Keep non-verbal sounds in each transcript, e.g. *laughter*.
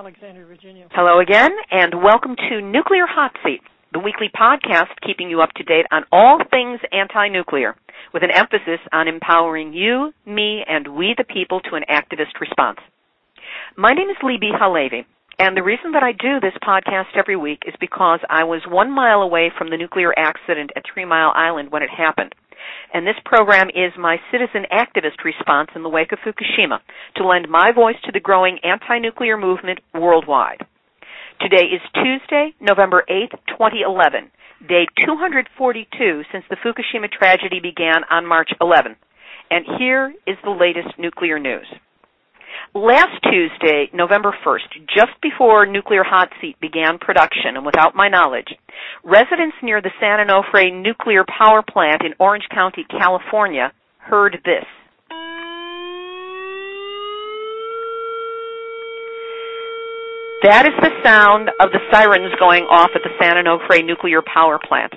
Alexandria, Virginia. Hello again, and welcome to Nuclear Hot Seat, the weekly podcast keeping you up to date on all things anti-nuclear, with an emphasis on empowering you, me, and we the people to an activist response. My name is Libbe HaLevy, and the reason that I do this podcast every week is because I was one mile away from the nuclear accident at Three Mile Island when it happened and this program is my citizen activist response in the wake of Fukushima to lend my voice to the growing anti-nuclear movement worldwide. Today is Tuesday, November 8, 2011, day 242 since the Fukushima tragedy began on March 11. And here is the latest nuclear news. Last Tuesday, November 1st, just before Nuclear Hot Seat began production and without my knowledge, residents near the San Onofre nuclear power plant in Orange County, California heard this. That is the sound of the sirens going off at the San Onofre nuclear power plant.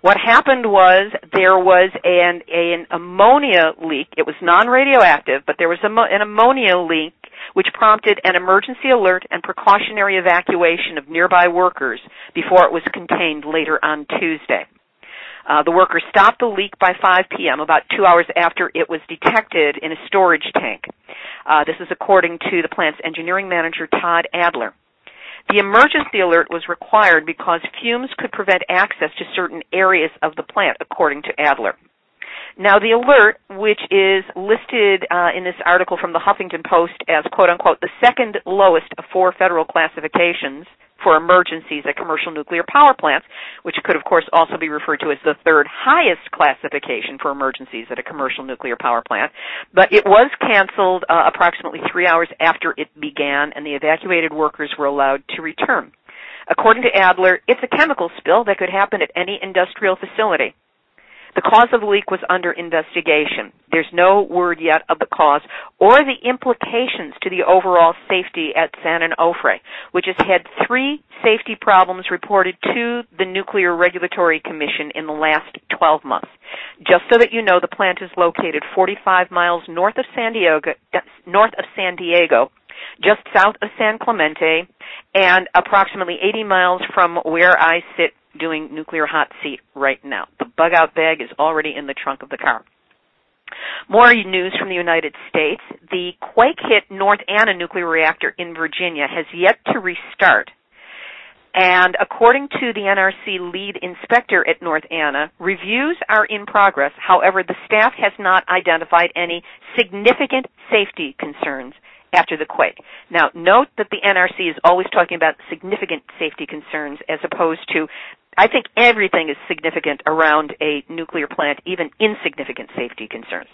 What happened was there was an, an ammonia leak. It was non-radioactive, but there was an ammonia leak which prompted an emergency alert and precautionary evacuation of nearby workers before it was contained later on Tuesday. Uh, the workers stopped the leak by 5 p.m., about two hours after it was detected in a storage tank. Uh, this is according to the plant's engineering manager, Todd Adler. The emergency alert was required because fumes could prevent access to certain areas of the plant, according to Adler. Now, the alert, which is listed uh, in this article from the Huffington Post as "quote unquote" the second lowest of four federal classifications for emergencies at commercial nuclear power plants, which could, of course, also be referred to as the third highest classification for emergencies at a commercial nuclear power plant. But it was canceled uh, approximately three hours after it began, and the evacuated workers were allowed to return. According to Adler, it's a chemical spill that could happen at any industrial facility. The cause of the leak was under investigation. There's no word yet of the cause or the implications to the overall safety at San Onofre, which has had three safety problems reported to the Nuclear Regulatory Commission in the last 12 months. Just so that you know, the plant is located 45 miles north of San Diego, north of San Diego, just south of San Clemente, and approximately 80 miles from where I sit doing nuclear hot seat right now. The bug out bag is already in the trunk of the car. More news from the United States. The quake hit North Anna nuclear reactor in Virginia has yet to restart. And according to the NRC lead inspector at North Anna, reviews are in progress. However, the staff has not identified any significant safety concerns after the quake. Now, note that the NRC is always talking about significant safety concerns as opposed to I think everything is significant around a nuclear plant, even insignificant safety concerns.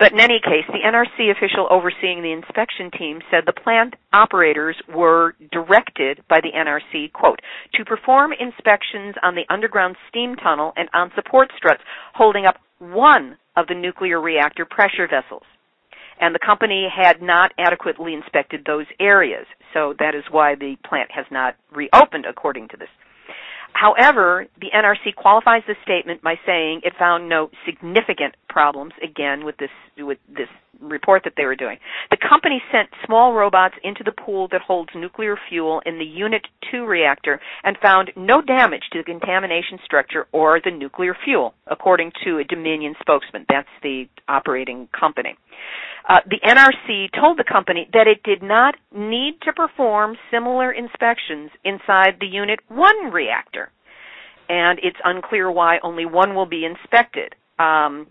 But in any case, the NRC official overseeing the inspection team said the plant operators were directed by the NRC, quote, to perform inspections on the underground steam tunnel and on support struts holding up one of the nuclear reactor pressure vessels. And the company had not adequately inspected those areas, so that is why the plant has not reopened according to this. However, the NRC qualifies the statement by saying it found no significant problems again with this with this report that they were doing. The company sent small robots into the pool that holds nuclear fuel in the Unit 2 reactor and found no damage to the contamination structure or the nuclear fuel, according to a Dominion spokesman. That's the operating company. Uh, the NRC told the company that it did not need to perform similar inspections inside the Unit 1 reactor. And it's unclear why only one will be inspected. Um,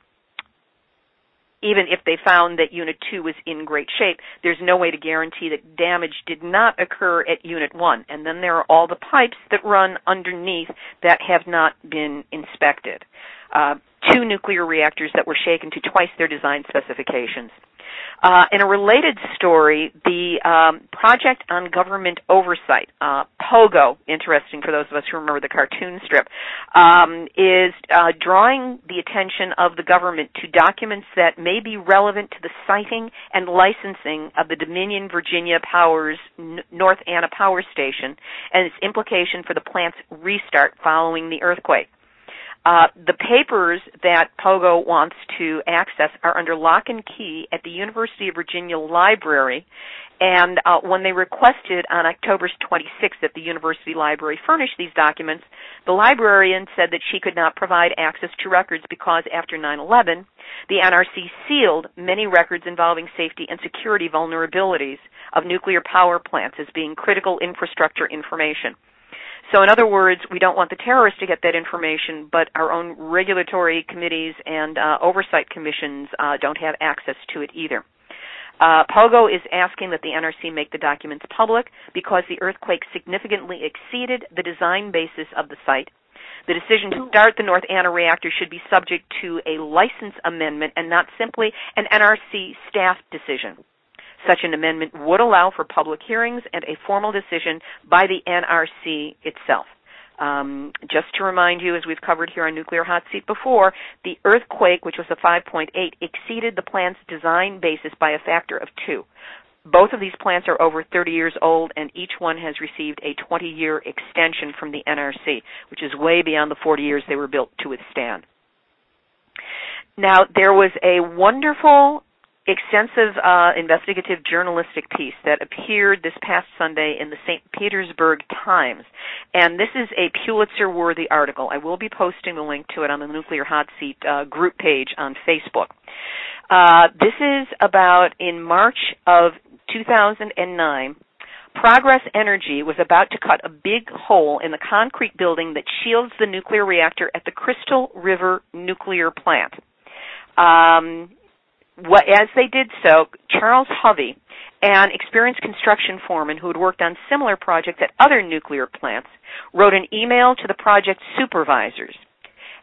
even if they found that Unit 2 was in great shape, there's no way to guarantee that damage did not occur at Unit 1. And then there are all the pipes that run underneath that have not been inspected. Uh, two nuclear reactors that were shaken to twice their design specifications. Uh, in a related story, the um, Project on Government Oversight, uh, POGO, interesting for those of us who remember the cartoon strip, um, is uh, drawing the attention of the government to documents that may be relevant to the siting and licensing of the Dominion Virginia Power's North Anna Power Station and its implication for the plant's restart following the earthquake. Uh, the papers that Pogo wants to access are under lock and key at the University of Virginia Library, And uh, when they requested on October 26th that the university library furnish these documents, the librarian said that she could not provide access to records because after 9/11, the NRC sealed many records involving safety and security vulnerabilities of nuclear power plants as being critical infrastructure information. So in other words, we don't want the terrorists to get that information, but our own regulatory committees and uh, oversight commissions uh, don't have access to it either. Uh, POGO is asking that the NRC make the documents public because the earthquake significantly exceeded the design basis of the site. The decision to start the North Anna reactor should be subject to a license amendment and not simply an NRC staff decision. Such an amendment would allow for public hearings and a formal decision by the NRC itself. Um, just to remind you, as we've covered here on Nuclear Hot Seat before, the earthquake, which was a 5.8, exceeded the plant's design basis by a factor of two. Both of these plants are over 30 years old, and each one has received a 20 year extension from the NRC, which is way beyond the 40 years they were built to withstand. Now, there was a wonderful extensive uh, investigative journalistic piece that appeared this past Sunday in the St. Petersburg Times. And this is a Pulitzer worthy article. I will be posting the link to it on the Nuclear Hot Seat uh, group page on Facebook. Uh, this is about in March of 2009. Progress Energy was about to cut a big hole in the concrete building that shields the nuclear reactor at the Crystal River nuclear plant. Um, what, as they did so, Charles Hovey, an experienced construction foreman who had worked on similar projects at other nuclear plants, wrote an email to the project supervisors.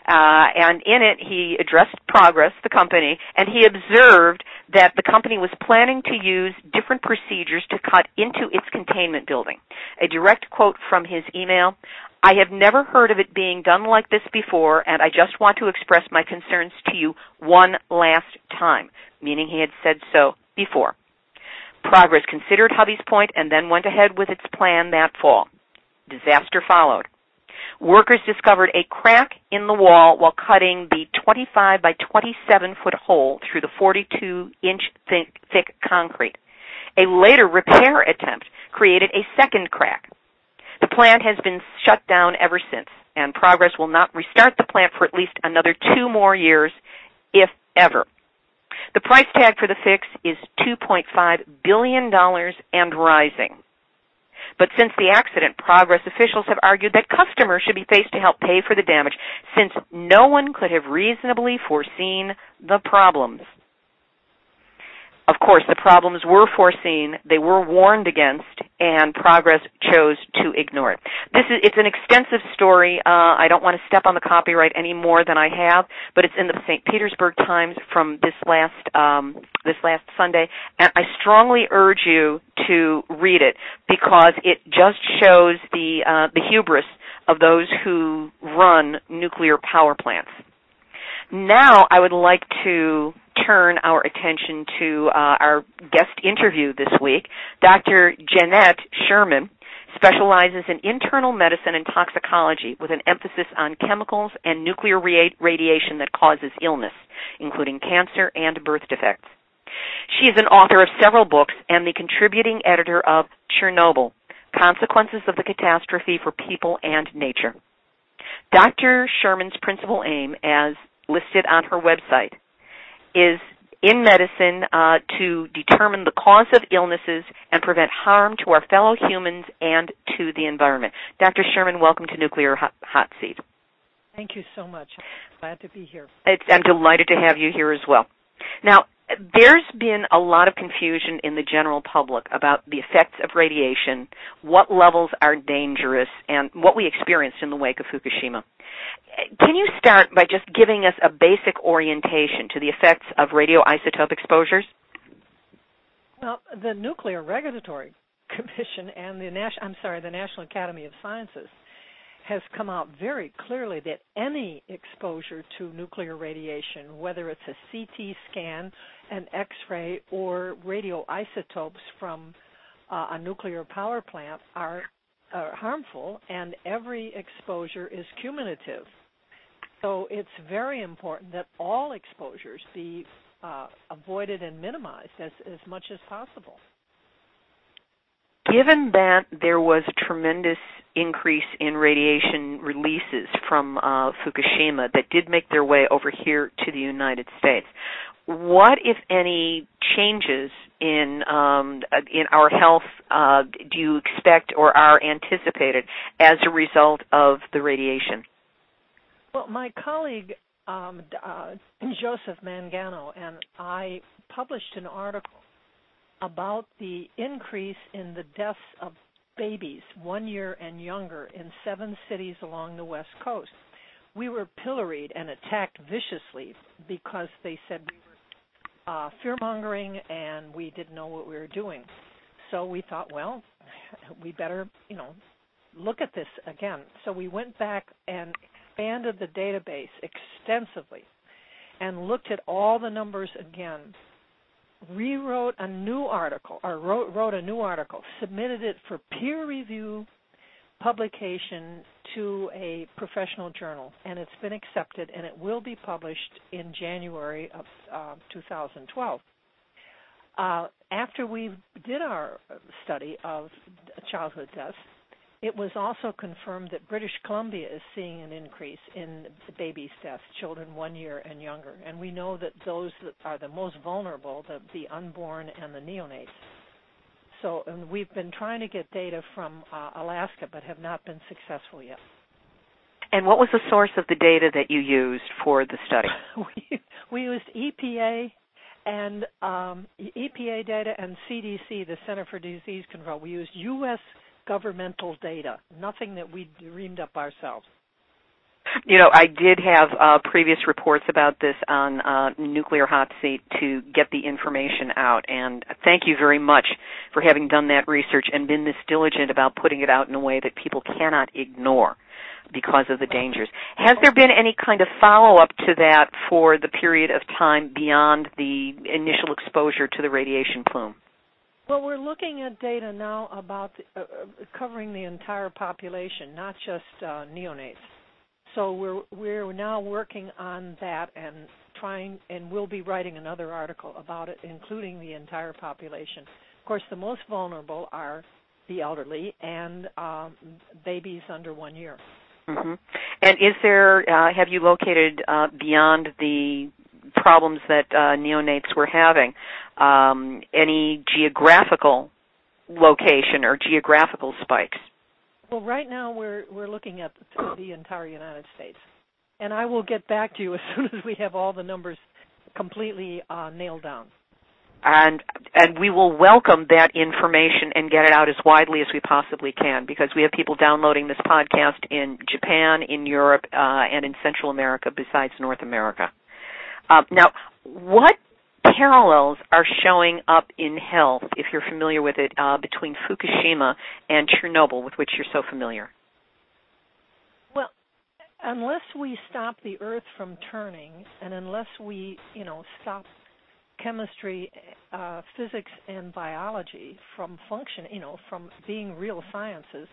Uh, and in it, he addressed Progress, the company, and he observed that the company was planning to use different procedures to cut into its containment building. A direct quote from his email I have never heard of it being done like this before, and I just want to express my concerns to you one last time, meaning he had said so before. Progress considered Hovey's point and then went ahead with its plan that fall. Disaster followed. Workers discovered a crack in the wall while cutting the 25 by 27 foot hole through the 42 inch thick, thick concrete. A later repair attempt created a second crack. The plant has been shut down ever since, and Progress will not restart the plant for at least another two more years, if ever. The price tag for the fix is $2.5 billion and rising. But since the accident, Progress officials have argued that customers should be faced to help pay for the damage since no one could have reasonably foreseen the problems. Of course, the problems were foreseen, they were warned against, and Progress chose to ignore it. This is it's an extensive story. Uh, I don't want to step on the copyright any more than I have, but it's in the St. Petersburg Times from this last um, this last Sunday, and I strongly urge you to read it because it just shows the uh, the hubris of those who run nuclear power plants. Now, I would like to turn our attention to uh, our guest interview this week. Dr. Janette Sherman specializes in internal medicine and toxicology with an emphasis on chemicals and nuclear radiation that causes illness, including cancer and birth defects. She is an author of several books and the contributing editor of Chernobyl, Consequences of the Catastrophe for People and Nature. Dr. Sherman's principal aim, as listed on her website, is in medicine uh, to determine the cause of illnesses and prevent harm to our fellow humans and to the environment. Dr. Sherman, welcome to Nuclear Hot Seat. Thank you so much. Glad to be here. It's, I'm delighted to have you here as well. Now, there's been a lot of confusion in the general public about the effects of radiation, what levels are dangerous, and what we experienced in the wake of Fukushima. Can you start by just giving us a basic orientation to the effects of radioisotope exposures? Well, the Nuclear Regulatory Commission and the National I'm sorry, the National Academy of Sciences has come out very clearly that any exposure to nuclear radiation, whether it's a CT scan, an X-ray, or radioisotopes from uh, a nuclear power plant, are uh, harmful, and every exposure is cumulative. So it's very important that all exposures be uh, avoided and minimized as, as much as possible. given that there was a tremendous increase in radiation releases from uh, Fukushima that did make their way over here to the United States, what, if any, changes in um, in our health uh, do you expect or are anticipated as a result of the radiation? Well, my colleague um, uh, Joseph Mangano and I published an article about the increase in the deaths of babies one year and younger in seven cities along the West Coast. We were pilloried and attacked viciously because they said we were uh, fear mongering and we didn't know what we were doing. So we thought, well, we better, you know, look at this again. So we went back and expanded the database extensively and looked at all the numbers again rewrote a new article or wrote, wrote a new article submitted it for peer review publication to a professional journal and it's been accepted and it will be published in January of uh, 2012 uh, after we did our study of childhood deaths it was also confirmed that British Columbia is seeing an increase in babies' deaths, children one year and younger. And we know that those that are the most vulnerable, the, the unborn and the neonates. So and we've been trying to get data from uh, Alaska, but have not been successful yet. And what was the source of the data that you used for the study? *laughs* we, we used EPA and um, EPA data and CDC, the Center for Disease Control. We used U.S governmental data, nothing that we dreamed up ourselves. You know, I did have uh, previous reports about this on uh, Nuclear Hot Seat to get the information out, and thank you very much for having done that research and been this diligent about putting it out in a way that people cannot ignore because of the dangers. Has there been any kind of follow up to that for the period of time beyond the initial exposure to the radiation plume? Well, we're looking at data now about uh, uh, covering the entire population, not just uh, neonates. So we're we're now working on that and trying, and we'll be writing another article about it, including the entire population. Of course, the most vulnerable are the elderly and um, babies under one year. Mm-hmm. And is there? Uh, have you located uh, beyond the problems that uh, neonates were having. Um, any geographical location or geographical spikes? Well, right now we're we're looking at the, the entire United States, and I will get back to you as *laughs* soon as we have all the numbers completely uh, nailed down. And and we will welcome that information and get it out as widely as we possibly can because we have people downloading this podcast in Japan, in Europe, uh, and in Central America besides North America. Uh, now, what parallels are showing up in health, if you're familiar with it, uh, between Fukushima and Chernobyl, with which you're so familiar? Well, unless we stop the Earth from turning, and unless we, you know, stop chemistry, uh, physics, and biology from function, you know, from being real sciences,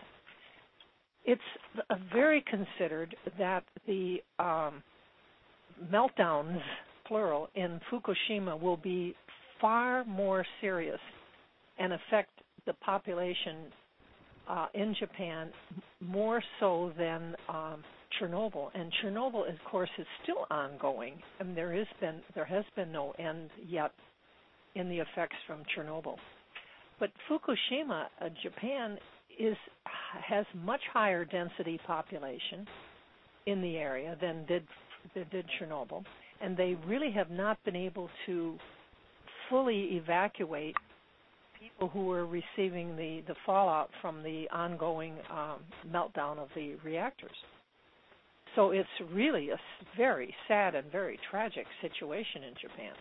it's very considered that the um, meltdowns, plural, in Fukushima will be far more serious and affect the population uh, in Japan more so than um, Chernobyl. And Chernobyl, of course, is still ongoing, and there has been there has been no end yet in the effects from Chernobyl. But Fukushima, uh, Japan, is has much higher density population in the area than did that did Chernobyl, and they really have not been able to fully evacuate people who were receiving the, the fallout from the ongoing um, meltdown of the reactors. So it's really a very sad and very tragic situation in Japan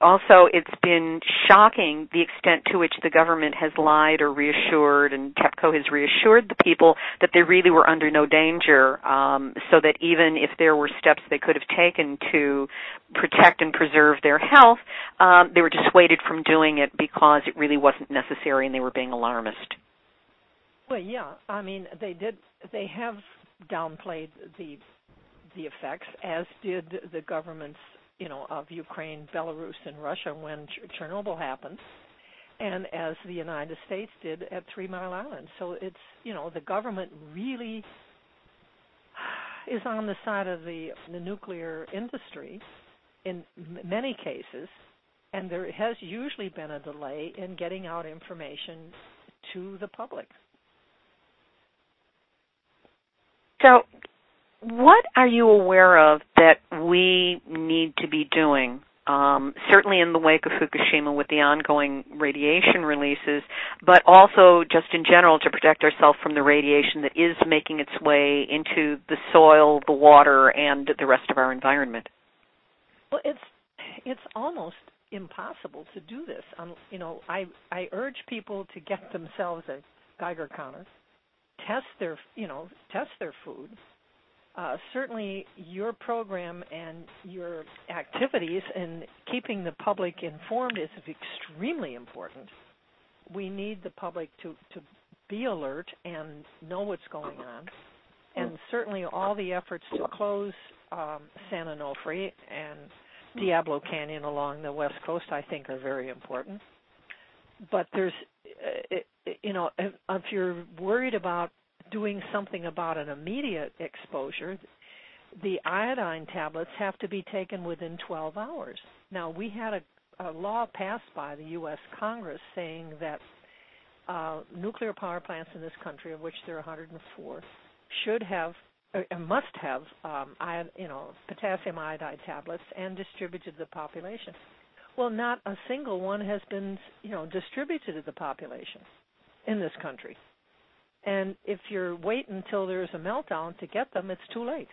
also it's been shocking the extent to which the government has lied or reassured and TEPCO has reassured the people that they really were under no danger um, so that even if there were steps they could have taken to protect and preserve their health um, they were dissuaded from doing it because it really wasn't necessary and they were being alarmist. Well yeah. I mean they did they have downplayed the the effects as did the government's you know of Ukraine, Belarus, and Russia when Ch- Chernobyl happened. and as the United States did at Three Mile Island. So it's you know the government really is on the side of the the nuclear industry in many cases, and there has usually been a delay in getting out information to the public. So, what are you aware of that we need to be doing um, certainly in the wake of Fukushima with the ongoing radiation releases, but also just in general to protect ourselves from the radiation that is making its way into the soil, the water, and the rest of our environment. Well, it's it's almost impossible to do this. Um, you know, I I urge people to get themselves a Geiger counter, test their you know test their food, uh, certainly your program and your activities in keeping the public informed is extremely important. We need the public to, to be alert and know what's going on. And certainly all the efforts to close um, San Onofre and Diablo Canyon along the west coast, I think, are very important. But there's, uh, you know, if, if you're worried about doing something about an immediate exposure, the iodine tablets have to be taken within 12 hours. Now, we had a, a law passed by the U.S. Congress saying that uh, nuclear power plants in this country, of which there are 104, should have uh, must have um, you know potassium iodide tablets and distributed to the population. Well, not a single one has been you know distributed to the population in this country. And if you're waiting until there's a meltdown to get them, it's too late.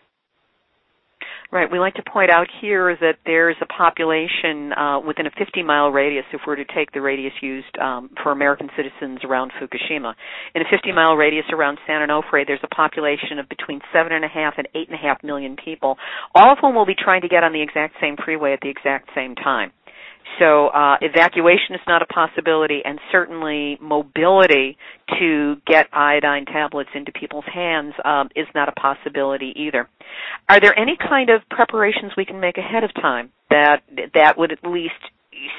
Right. We like to point out here that there's a population uh, within a 50 mile radius, if we're to take the radius used um, for American citizens around Fukushima. In a 50 mile radius around San Onofre, there's a population of between 7.5 and 8.5 million people, all of whom will be trying to get on the exact same freeway at the exact same time. So uh, evacuation is not a possibility, and certainly mobility to get iodine tablets into people's hands um, is not a possibility either. Are there any kind of preparations we can make ahead of time that that would at least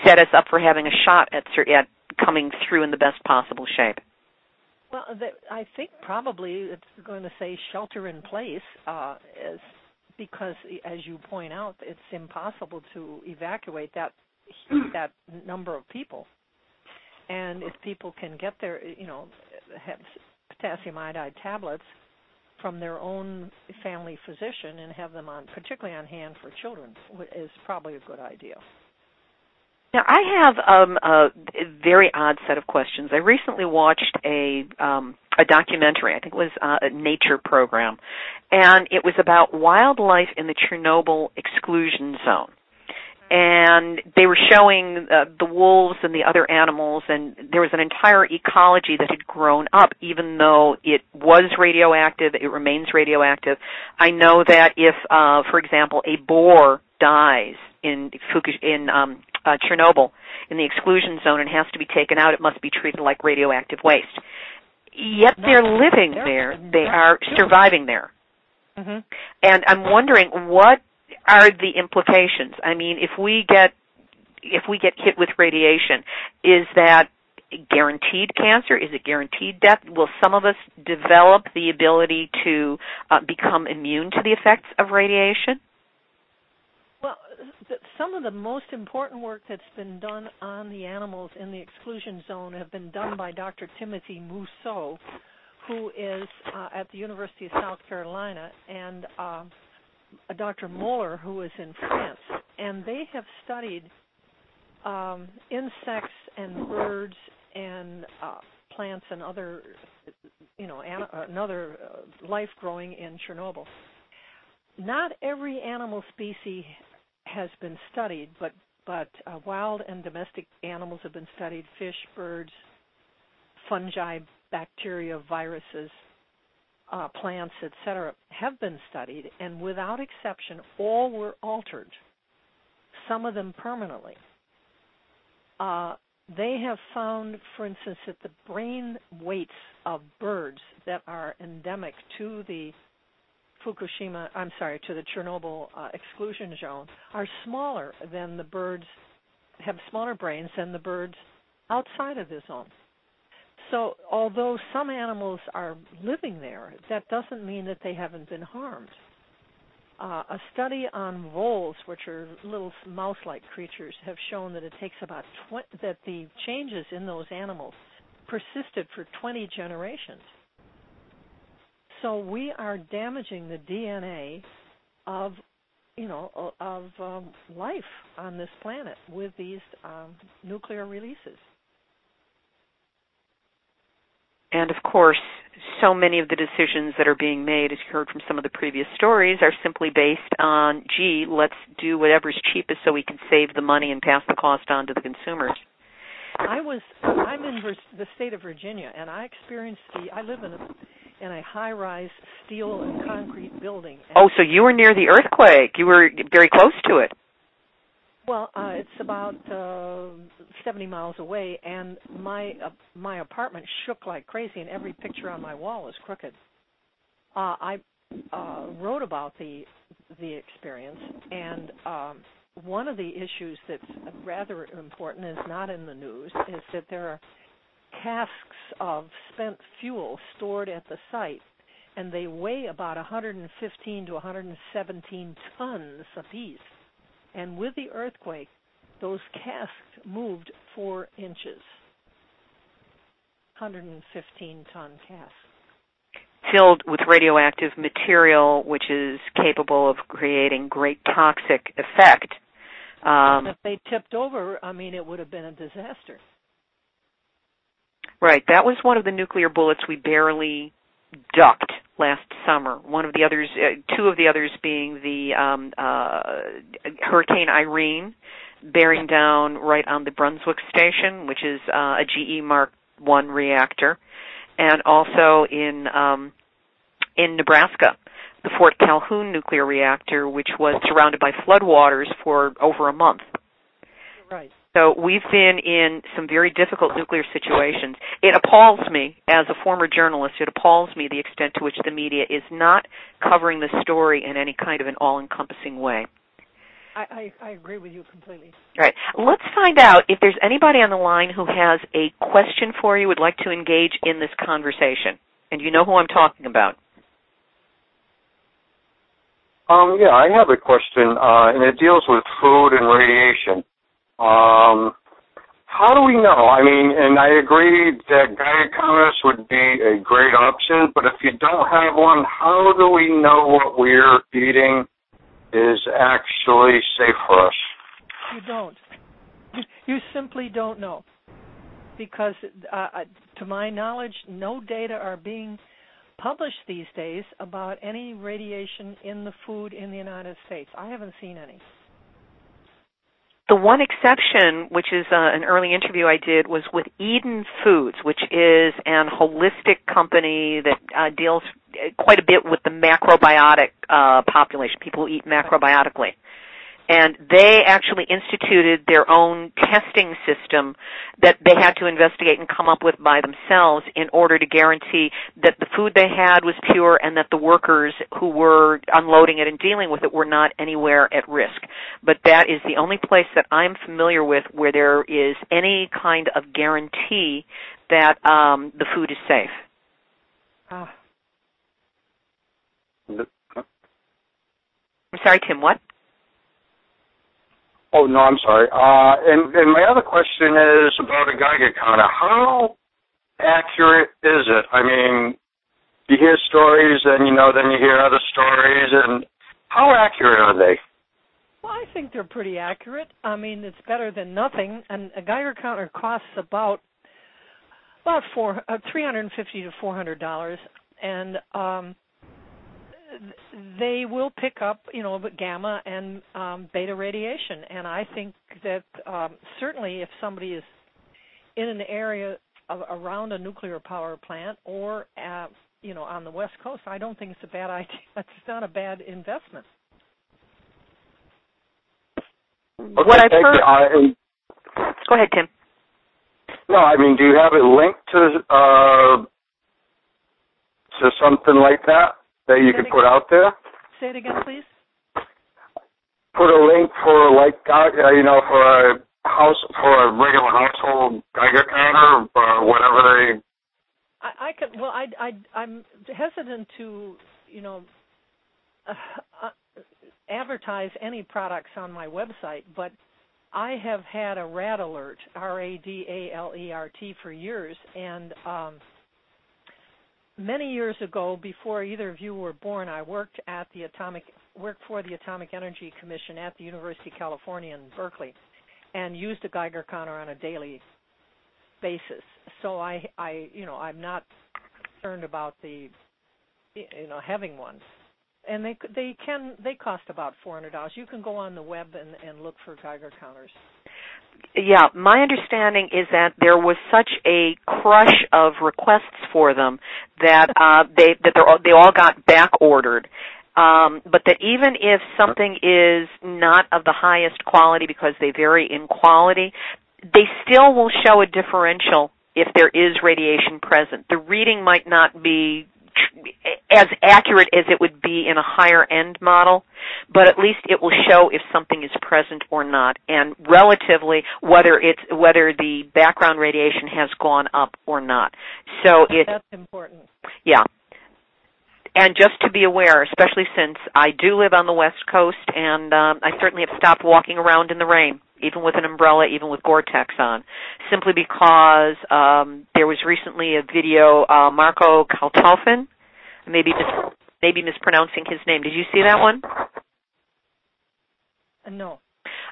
set us up for having a shot at, at coming through in the best possible shape? Well, the, I think probably it's going to say shelter in place, uh, is because, as you point out, it's impossible to evacuate that that number of people. And if people can get their, you know, have potassium iodide tablets from their own family physician and have them on, particularly on hand for children, is probably a good idea. Now, I have um, a very odd set of questions. I recently watched a um, a documentary. I think it was uh, a nature program, and it was about wildlife in the Chernobyl exclusion zone and they were showing uh, the wolves and the other animals and there was an entire ecology that had grown up even though it was radioactive it remains radioactive. I know that if uh for example a boar dies in Fukush- in um uh, chernobyl in the exclusion zone and has to be taken out it must be treated like radioactive waste. Yet they're living there. they are surviving there. Mm-hmm. and i'm wondering what are the implications? I mean, if we get if we get hit with radiation, is that guaranteed cancer? Is it guaranteed death? Will some of us develop the ability to uh, become immune to the effects of radiation? Well, some of the most important work that's been done on the animals in the exclusion zone have been done by Dr. Timothy Mousseau, who is uh, at the University of South Carolina, and uh, Dr. Moeller, who is in France, and they have studied um, insects and birds and uh, plants and other, you know, an, another uh, life growing in Chernobyl. Not every animal species has been studied, but but uh, wild and domestic animals have been studied: fish, birds, fungi, bacteria, viruses, uh, plants, etc., have been studied, and without exception, all were altered, some of them permanently. Uh, they have found, for instance, that the brain weights of birds that are endemic to the Fukushima, I'm sorry, to the Chernobyl uh, exclusion zone are smaller than the birds, have smaller brains than the birds outside of the zone. So, although some animals are living there, that doesn't mean that they haven't been harmed. Uh, a study on voles, which are little mouse-like creatures, have shown that it takes about tw- that the changes in those animals persisted for 20 generations. So we are damaging the DNA of you know of um, life on this planet with these um, nuclear releases. And of course, so many of the decisions that are being made, as you heard from some of the previous stories, are simply based on, gee, let's do whatever's cheapest so we can save the money and pass the cost on to the consumers. I was I'm in the state of Virginia, and I experienced the. I live in a in a high-rise steel and concrete building. oh, so you were near the earthquake. You were very close to it. Well, uh, it's about uh, 70 miles away, and my uh, my apartment shook like crazy, and every picture on my wall is crooked. Uh, I uh, wrote about the the experience, and um, one of the issues that's rather important is not in the news is that there are casks of spent fuel stored at the site, and they weigh about 115 to 117 tons apiece and with the earthquake, those casks moved four inches. 115 ton casks. Filled with radioactive material, which is capable of creating great toxic effect. Um, if they tipped over, I mean, it would have been a disaster. Right. That was one of the nuclear bullets we barely ducked last summer. One of the others, uh, two of the others being the um, uh, Hurricane Irene, bearing down right on the Brunswick station, which is uh, a GE Mark One reactor, and also in um, in Nebraska, the Fort Calhoun nuclear reactor, which was surrounded by floodwaters for over a month. Right. So we've been in some very difficult nuclear situations. It appalls me, as a former journalist, it appalls me the extent to which the media is not covering the story in any kind of an all-encompassing way. I, I, I agree with you completely. All right. Let's find out if there's anybody on the line who has a question for you, would like to engage in this conversation. And you know who I'm talking about. Um, yeah, I have a question, uh, and it deals with food and radiation. Um, how do we know? I mean, and I agree that Geiger counters would be a great option, but if you don't have one, how do we know what we're eating is actually safe for us? You don't. You simply don't know. Because, uh, uh, to my knowledge, no data are being published these days about any radiation in the food in the United States. I haven't seen any. The one exception, which is uh, an early interview I did, was with Eden Foods, which is an holistic company that uh, deals quite a bit with the macrobiotic uh, population, people who eat macrobiotically and they actually instituted their own testing system that they had to investigate and come up with by themselves in order to guarantee that the food they had was pure and that the workers who were unloading it and dealing with it were not anywhere at risk. But that is the only place that I'm familiar with where there is any kind of guarantee that um, the food is safe. Ah. I'm sorry, Tim, what? Oh no, I'm sorry. Uh, and, and my other question is about a Geiger counter. How accurate is it? I mean, you hear stories, and you know, then you hear other stories, and how accurate are they? Well, I think they're pretty accurate. I mean, it's better than nothing. And a Geiger counter costs about about four, uh, three hundred and fifty to four hundred dollars, and um, they will pick up, you know, gamma and um, beta radiation. And I think that um, certainly if somebody is in an area of, around a nuclear power plant or, at, you know, on the west coast, I don't think it's a bad *laughs* idea. It's not a bad investment. Okay, what I've heard. Uh, Go ahead, Tim. No, I mean, do you have it linked to uh, to something like that? That you can put out there? Say it again, please. Put a link for like uh, you know for a house for a regular household Geiger counter or whatever they? I, I could. Well, I, I, I'm hesitant to, you know, uh, uh, advertise any products on my website, but I have had a rad alert, R A D A L E R T, for years, and um, many years ago, before either of you were born, I worked at the atomic worked for the Atomic Energy Commission at the University of California in Berkeley, and used a Geiger counter on a daily basis. So I, I, you know, I'm not concerned about the, you know, having one. And they they can they cost about four hundred dollars. You can go on the web and and look for Geiger counters yeah, my understanding is that there was such a crush of requests for them that uh, they that all, they all got back ordered. Um, but that even if something is not of the highest quality because they vary in quality, they still will show a differential if there is radiation present. The reading might not be as accurate as it would be in a higher end model, but at least it will show if something is present or not, and relatively whether it's whether the background radiation has gone up or not. So it that's important. Yeah. And just to be aware, especially since I do live on the West Coast, and um, I certainly have stopped walking around in the rain even with an umbrella, even with Gore-Tex on, simply because um, there was recently a video. Uh, Marco Kaltofen, maybe mis- maybe mispronouncing his name. Did you see that one? No.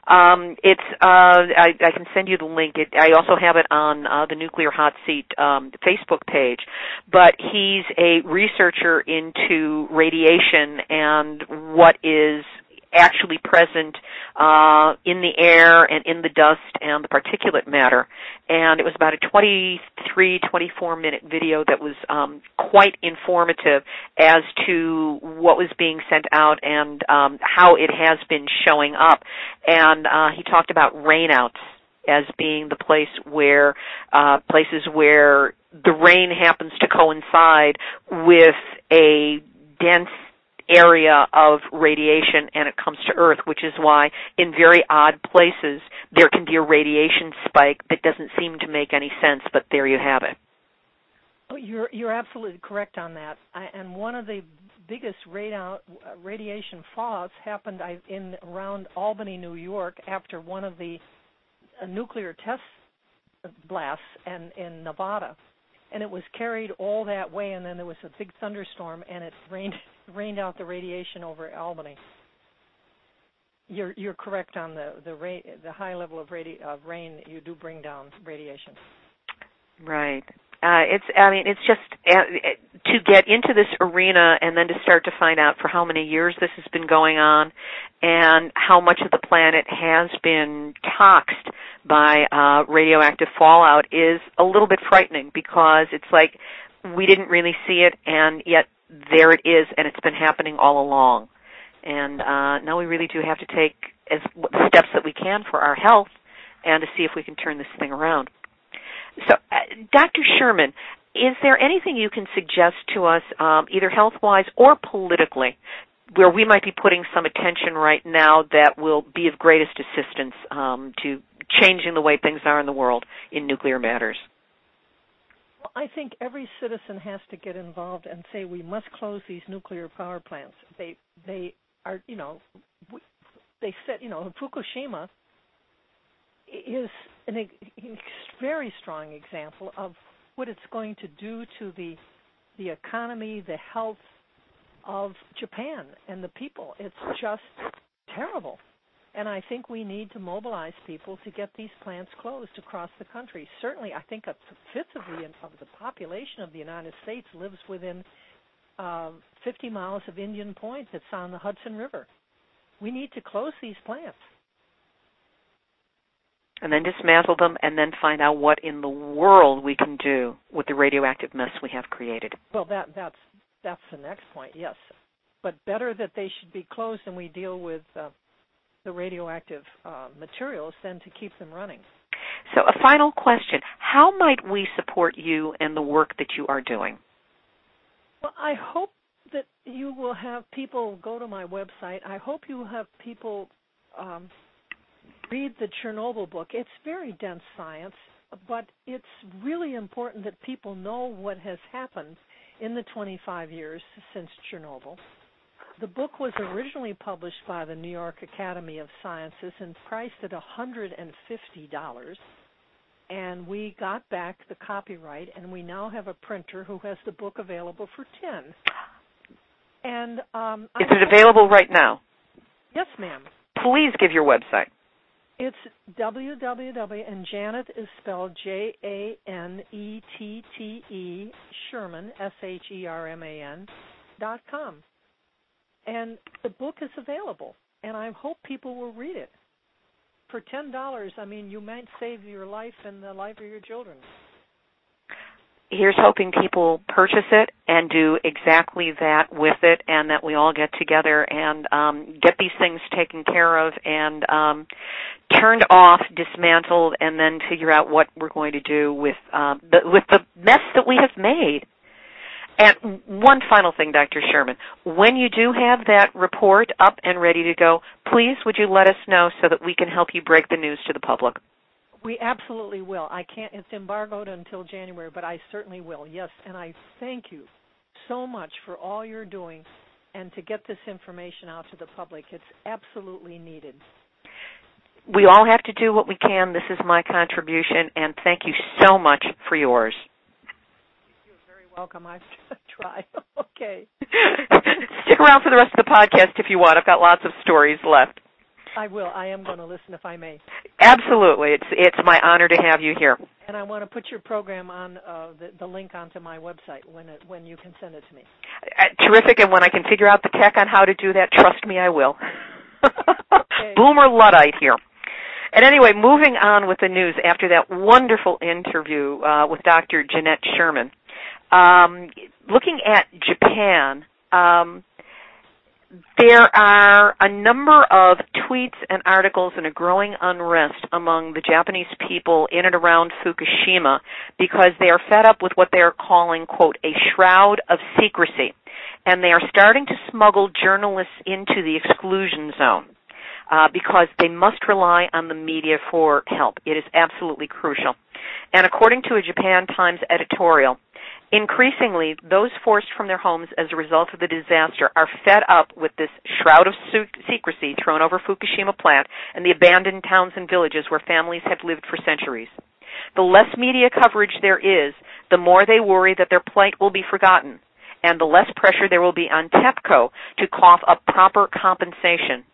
Um, it's uh, I, I can send you the link. It, I also have it on uh, the Nuclear Hot Seat um, Facebook page. But he's a researcher into radiation and what is actually present uh, in the air and in the dust and the particulate matter. And it was about a 23, 24 minute video that was um, quite informative as to what was being sent out and um, how it has been showing up. And uh, he talked about rainouts as being the place where uh, places where the rain happens to coincide with a dense area of radiation and it comes to Earth, which is why in very odd places there can be a radiation spike that doesn't seem to make any sense, but there you have it. Oh, you're you're absolutely correct on that. I, and one of the biggest radiation fallouts happened in around Albany, New York, after one of the uh, nuclear test blasts and in Nevada and it was carried all that way and then there was a big thunderstorm and it rained *laughs* rained out the radiation over Albany. You're you're correct on the the ra- the high level of radi- of rain you do bring down radiation. Right. Uh, it's I mean it's just uh, to get into this arena and then to start to find out for how many years this has been going on and how much of the planet has been toxed by uh, radioactive fallout is a little bit frightening because it's like we didn't really see it and yet there it is and it's been happening all along. And uh, now we really do have to take as steps that we can for our health and to see if we can turn this thing around. So, uh, Dr. Sherman, is there anything you can suggest to us, um, either health-wise or politically, where we might be putting some attention right now that will be of greatest assistance um, to changing the way things are in the world in nuclear matters? Well, I think every citizen has to get involved and say we must close these nuclear power plants. They they are you know they said you know Fukushima is an, a very strong example of what it's going to do to the the economy, the health of Japan and the people. It's just terrible. And I think we need to mobilize people to get these plants closed across the country. Certainly, I think a fifth of the of the population of the United States lives within uh, 50 miles of Indian Point, that's on the Hudson River. We need to close these plants and then dismantle them and then find out what in the world we can do with the radioactive mess we have created. Well, that that's that's the next point. Yes, but better that they should be closed and we deal with uh, the radioactive uh, materials than to keep them running. So, a final question: How might we support you and the work that you are doing? Well, I hope that you will have people go to my website. I hope you have people um, read the Chernobyl book. It's very dense science, but it's really important that people know what has happened in the 25 years since Chernobyl. The book was originally published by the New York Academy of Sciences and priced at $150 and we got back the copyright and we now have a printer who has the book available for 10 and um is it available right now yes ma'am please give your website it's www and janette is spelled j a n e t t e sherman s h e r m a n dot com and the book is available and i hope people will read it for ten dollars, I mean, you might save your life and the life of your children. Here's hoping people purchase it and do exactly that with it, and that we all get together and um, get these things taken care of and um, turned off, dismantled, and then figure out what we're going to do with um, the with the mess that we have made. And one final thing, Dr. Sherman. When you do have that report up and ready to go, please would you let us know so that we can help you break the news to the public? We absolutely will. I can't it's embargoed until January, but I certainly will. Yes, and I thank you so much for all you're doing and to get this information out to the public. It's absolutely needed. We all have to do what we can. This is my contribution and thank you so much for yours You're very welcome. I *laughs* try. *laughs* okay. *laughs* Stick around for the rest of the podcast if you want. I've got lots of stories left. I will. I am going to listen if I may. Absolutely. It's it's my honor to have you here. And I want to put your program on uh, the, the link onto my website when it, when you can send it to me. Uh, terrific. And when I can figure out the tech on how to do that, trust me, I will. okay. *laughs* Boomer Luddite here. And anyway, moving on with the news after that wonderful interview uh, with Dr. Janette Sherman. Um, looking at Japan, um, there are a number of tweets and articles and a growing unrest among the Japanese people in and around Fukushima because they are fed up with what they are calling, quote, a shroud of secrecy. And they are starting to smuggle journalists into the exclusion zone. Uh, because they must rely on the media for help. It is absolutely crucial. And according to a Japan Times editorial, Increasingly, those forced from their homes as a result of the disaster are fed up with this shroud of secrecy thrown over Fukushima plant and the abandoned towns and villages where families have lived for centuries. The less media coverage there is, the more they worry that their plight will be forgotten, and the less pressure there will be on TEPCO to cough up proper compensation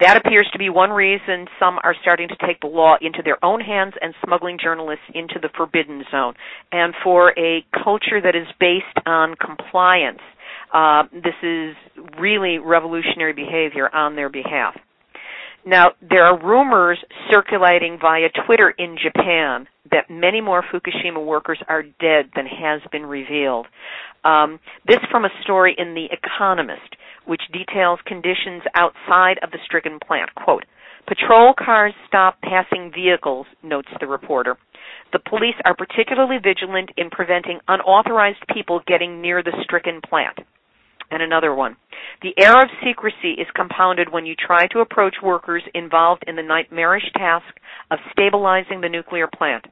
that appears to be one reason some are starting to take the law into their own hands and smuggling journalists into the forbidden zone. And for a culture that is based on compliance, uh, this is really revolutionary behavior on their behalf. Now, there are rumors circulating via Twitter in Japan that many more Fukushima workers are dead than has been revealed. Um, this from a story in The Economist which details conditions outside of the stricken plant. Quote, Patrol cars stop passing vehicles, notes the reporter. The police are particularly vigilant in preventing unauthorized people getting near the stricken plant. And another one. The air of secrecy is compounded when you try to approach workers involved in the nightmarish task of stabilizing the nuclear plant.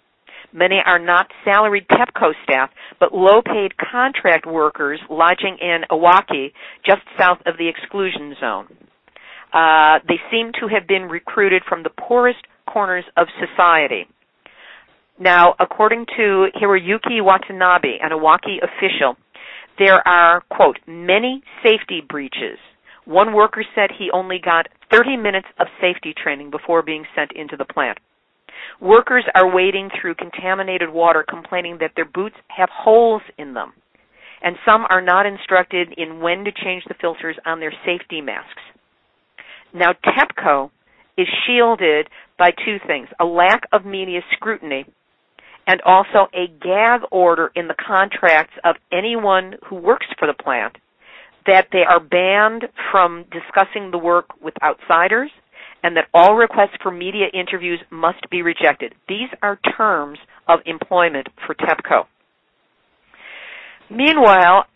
Many are not salaried TEPCO staff, but low-paid contract workers lodging in Iwaki, just south of the exclusion zone. Uh, they seem to have been recruited from the poorest corners of society. Now, according to Hiroyuki Watanabe, an Iwaki official, there are, quote, many safety breaches. One worker said he only got 30 minutes of safety training before being sent into the plant. Workers are wading through contaminated water complaining that their boots have holes in them. And some are not instructed in when to change the filters on their safety masks. Now, TEPCO is shielded by two things a lack of media scrutiny and also a gag order in the contracts of anyone who works for the plant that they are banned from discussing the work with outsiders and that all requests for media interviews must be rejected. These are terms of employment for TEPCO. Meanwhile,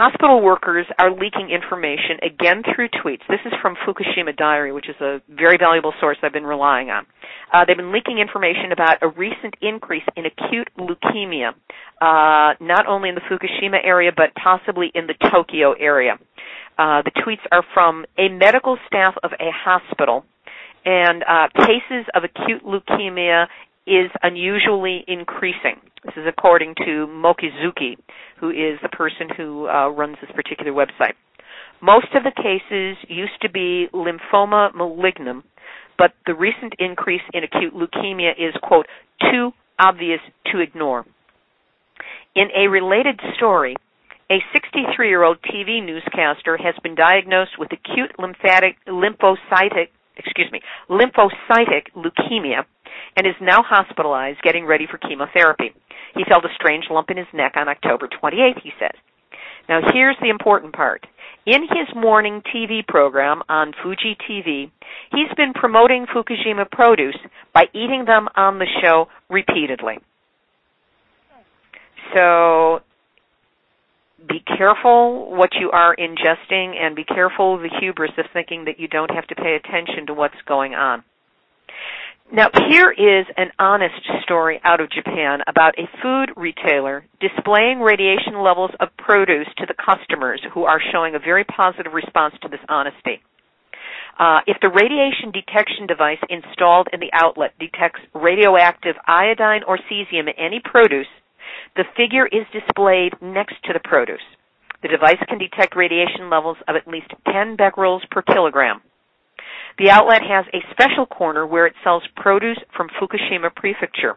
hospital workers are leaking information again through tweets. This is from Fukushima Diary, which is a very valuable source I've been relying on. Uh, they've been leaking information about a recent increase in acute leukemia, uh, not only in the Fukushima area, but possibly in the Tokyo area. Uh, the tweets are from a medical staff of a hospital, and uh, cases of acute leukemia is unusually increasing. This is according to Mochizuki, who is the person who uh, runs this particular website. Most of the cases used to be lymphoma malignum, but the recent increase in acute leukemia is, quote, too obvious to ignore. In a related story, a 63 year old TV newscaster has been diagnosed with acute lymphatic, lymphocytic, excuse me, lymphocytic leukemia and is now hospitalized getting ready for chemotherapy. He felt a strange lump in his neck on October 28th, he says. Now here's the important part. In his morning TV program on Fuji TV, he's been promoting Fukushima produce by eating them on the show repeatedly. So be careful what you are ingesting and be careful the hubris of thinking that you don't have to pay attention to what's going on. Now, here is an honest story out of Japan about a food retailer displaying radiation levels of produce to the customers who are showing a very positive response to this honesty. Uh, if the radiation detection device installed in the outlet detects radioactive iodine or cesium in any produce, the figure is displayed next to the produce. The device can detect radiation levels of at least 10 becquerels per kilogram. The outlet has a special corner where it sells produce from Fukushima Prefecture.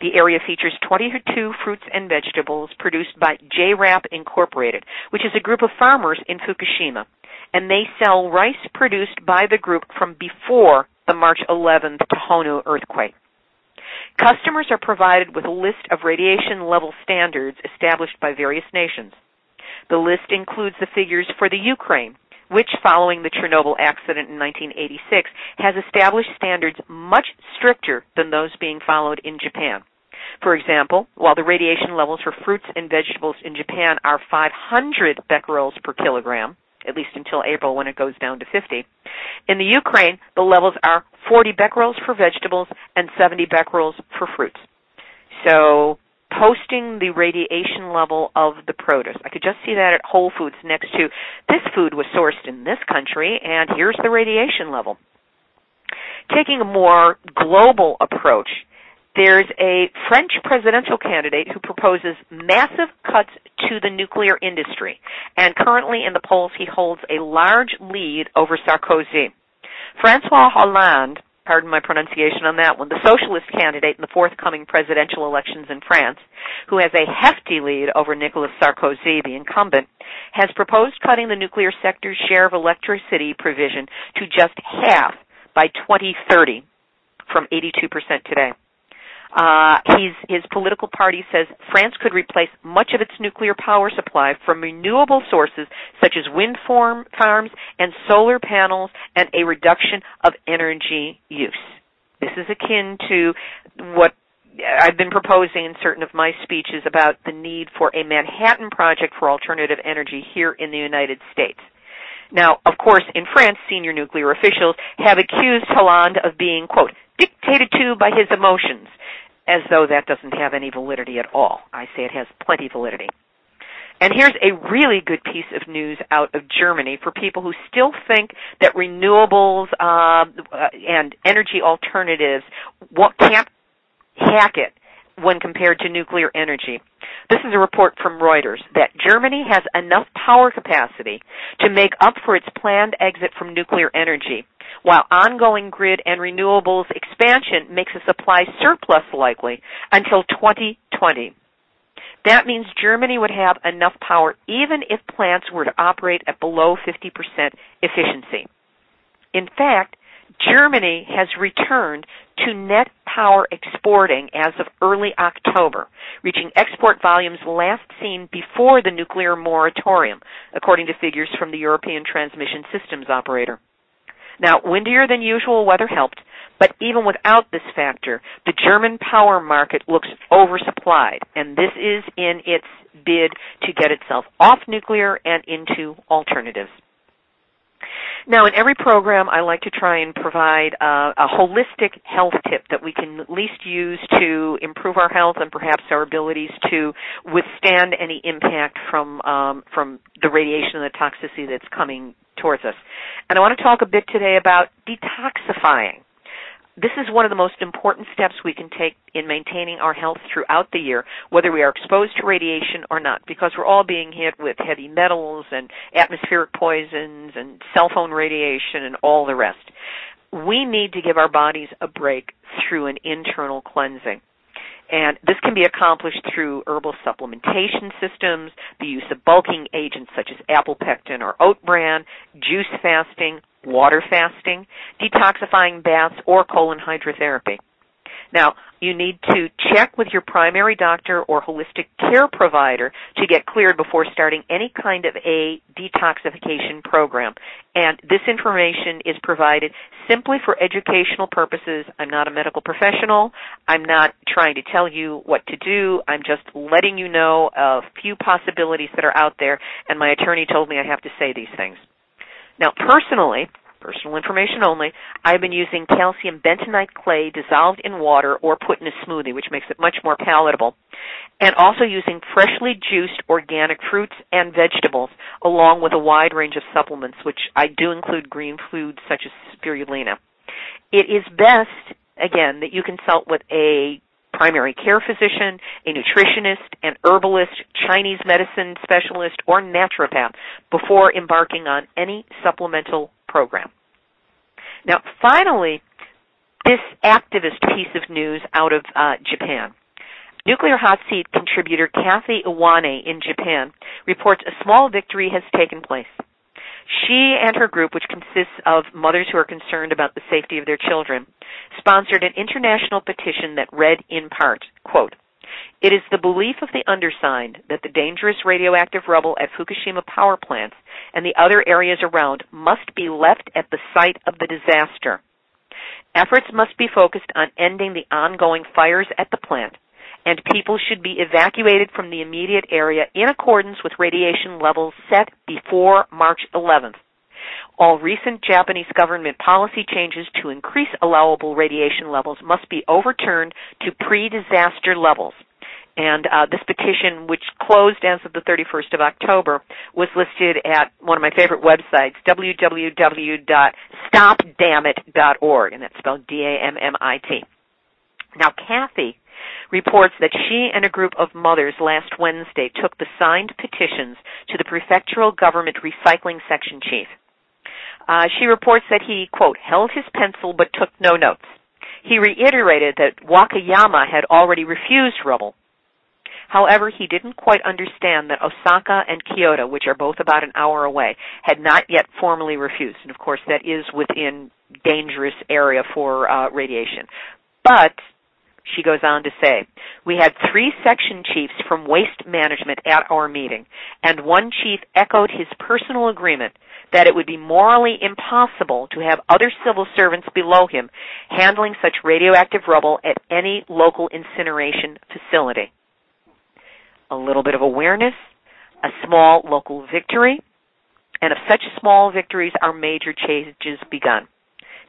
The area features 22 fruits and vegetables produced by JRAP Incorporated, which is a group of farmers in Fukushima, and they sell rice produced by the group from before the March 11th Tohoku earthquake. Customers are provided with a list of radiation level standards established by various nations. The list includes the figures for the Ukraine, which, following the Chernobyl accident in 1986, has established standards much stricter than those being followed in Japan. For example, while the radiation levels for fruits and vegetables in Japan are 500 becquerels per kilogram, at least until April when it goes down to 50, in the Ukraine, the levels are 40 becquerels for vegetables and 70 becquerels for fruits. So posting the radiation level of the produce. I could just see that at Whole Foods next to this food was sourced in this country and here's the radiation level. Taking a more global approach, there's a French presidential candidate who proposes massive cuts to the nuclear industry, and currently in the polls he holds a large lead over Sarkozy. Francois Hollande pardon my pronunciation on that one, the socialist candidate in the forthcoming presidential elections in France, who has a hefty lead over Nicolas Sarkozy, the incumbent, has proposed cutting the nuclear sector's share of electricity provision to just half by 2030 from 82% today. Uh, his political party says France could replace much of its nuclear power supply from renewable sources such as wind farm, farms and solar panels and a reduction of energy use. This is akin to what I've been proposing in certain of my speeches about the need for a Manhattan Project for alternative energy here in the United States. Now, of course, in France, senior nuclear officials have accused Hollande of being, quote, dictated to by his emotions as though that doesn't have any validity at all. I say it has plenty validity. And here's a really good piece of news out of Germany for people who still think that renewables uh, and energy alternatives can't hack it when compared to nuclear energy. This is a report from Reuters that Germany has enough power capacity to make up for its planned exit from nuclear energy, while ongoing grid and renewables expansion makes a supply surplus likely until 2020. That means Germany would have enough power even if plants were to operate at below 50% efficiency. In fact, Germany has returned to net power exporting as of early October, reaching export volumes last seen before the nuclear moratorium, according to figures from the European Transmission Systems Operator. Now, windier than usual weather helped, But even without this factor, the German power market looks oversupplied, and this is in its bid to get itself off nuclear and into alternatives. Now, in every program, I like to try and provide uh, a holistic health tip that we can at least use to improve our health and perhaps our abilities to withstand any impact from um, from the radiation and the toxicity that's coming towards us. And I want to talk a bit today about detoxifying this is one of the most important steps we can take in maintaining our health throughout the year, whether we are exposed to radiation or not, because we're all being hit with heavy metals and atmospheric poisons and cell phone radiation and all the rest. We need to give our bodies a break through an internal cleansing. And this can be accomplished through herbal supplementation systems, the use of bulking agents such as apple pectin or oat bran, juice fasting, water fasting, detoxifying baths, or colon hydrotherapy. Now, you need to check with your primary doctor or holistic care provider to get cleared before starting any kind of a detoxification program. And this information is provided simply for educational purposes. I'm not a medical professional. I'm not trying to tell you what to do. I'm just letting you know a few possibilities that are out there, and my attorney told me I have to say these things. Now, personally, personal information only, I've been using calcium bentonite clay dissolved in water or put in a smoothie, which makes it much more palatable, and also using freshly juiced organic fruits and vegetables, along with a wide range of supplements, which I do include green foods such as spirulina. It is best, again, that you consult with a primary care physician, a nutritionist, an herbalist, Chinese medicine specialist, or naturopath before embarking on any supplemental program. Now, finally, this activist piece of news out of uh, Japan. Nuclear hot seat contributor Kathy Iwane in Japan reports a small victory has taken place. She and her group, which consists of mothers who are concerned about the safety of their children, sponsored an international petition that read in part, quote, it is the belief of the undersigned that the dangerous radioactive rubble at Fukushima power plants and the other areas around must be left at the site of the disaster. Efforts must be focused on ending the ongoing fires at the plant, and people should be evacuated from the immediate area in accordance with radiation levels set before March 11th. All recent Japanese government policy changes to increase allowable radiation levels must be overturned to pre-disaster levels. And uh, this petition, which closed as of the 31st of October, was listed at one of my favorite websites, www.stopdammit.org, and that's spelled D-A-M-M-I-T. Now, Kathy reports that she and a group of mothers last Wednesday took the signed petitions to the prefectural government recycling section chief. Uh, she reports that he, quote, held his pencil but took no notes. He reiterated that Wakayama had already refused rubble. However, he didn't quite understand that Osaka and Kyoto, which are both about an hour away, had not yet formally refused. And of course, that is within dangerous area for uh, radiation. But she goes on to say, we had three section chiefs from waste management at our meeting, and one chief echoed his personal agreement that it would be morally impossible to have other civil servants below him handling such radioactive rubble at any local incineration facility. A little bit of awareness, a small local victory, and of such small victories are major changes begun.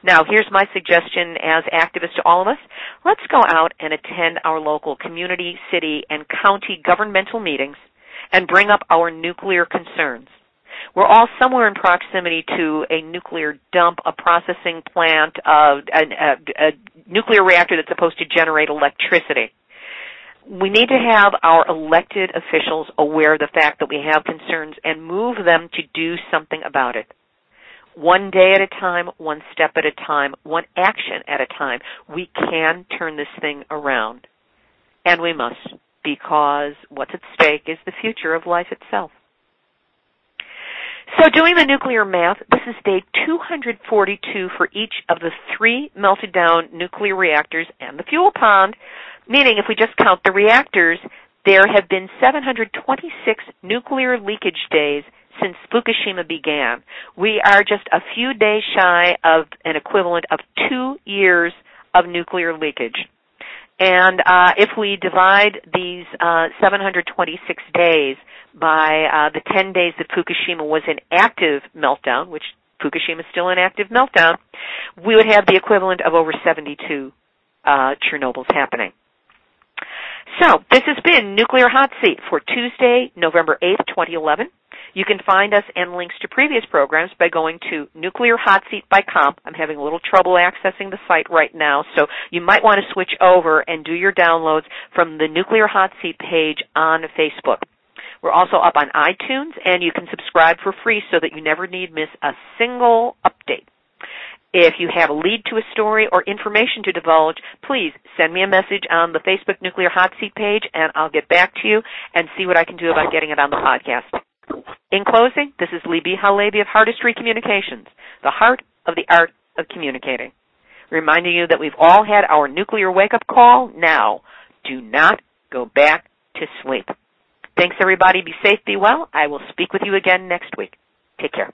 Now, here's my suggestion as activists to all of us. Let's go out and attend our local community, city, and county governmental meetings and bring up our nuclear concerns. We're all somewhere in proximity to a nuclear dump, a processing plant, a, a, a nuclear reactor that's supposed to generate electricity. We need to have our elected officials aware of the fact that we have concerns and move them to do something about it. One day at a time, one step at a time, one action at a time, we can turn this thing around. And we must, because what's at stake is the future of life itself. So doing the nuclear math, this is day 242 for each of the three melted down nuclear reactors and the fuel pond, meaning if we just count the reactors, there have been 726 nuclear leakage days since Fukushima began. We are just a few days shy of an equivalent of two years of nuclear leakage. And uh, if we divide these uh, 726 days by uh, the 10 days that Fukushima was in active meltdown, which Fukushima is still in active meltdown, we would have the equivalent of over 72 uh, Chernobyls happening. So, this has been Nuclear Hot Seat for Tuesday, November 8th, 2011. You can find us and links to previous programs by going to nuclearhotseat.com. I'm having a little trouble accessing the site right now, so you might want to switch over and do your downloads from the Nuclear Hot Seat page on Facebook. We're also up on iTunes, and you can subscribe for free so that you never need miss a single update. If you have a lead to a story or information to divulge, please send me a message on the Facebook Nuclear Hot Seat page, and I'll get back to you and see what I can do about getting it on the podcast. In closing, this is Libbe HaLevy of Heartistry Communications, the heart of the art of communicating. Reminding you that we've all had our nuclear wake-up call. Now, do not go back to sleep. Thanks everybody. Be safe, be well. I will speak with you again next week. Take care.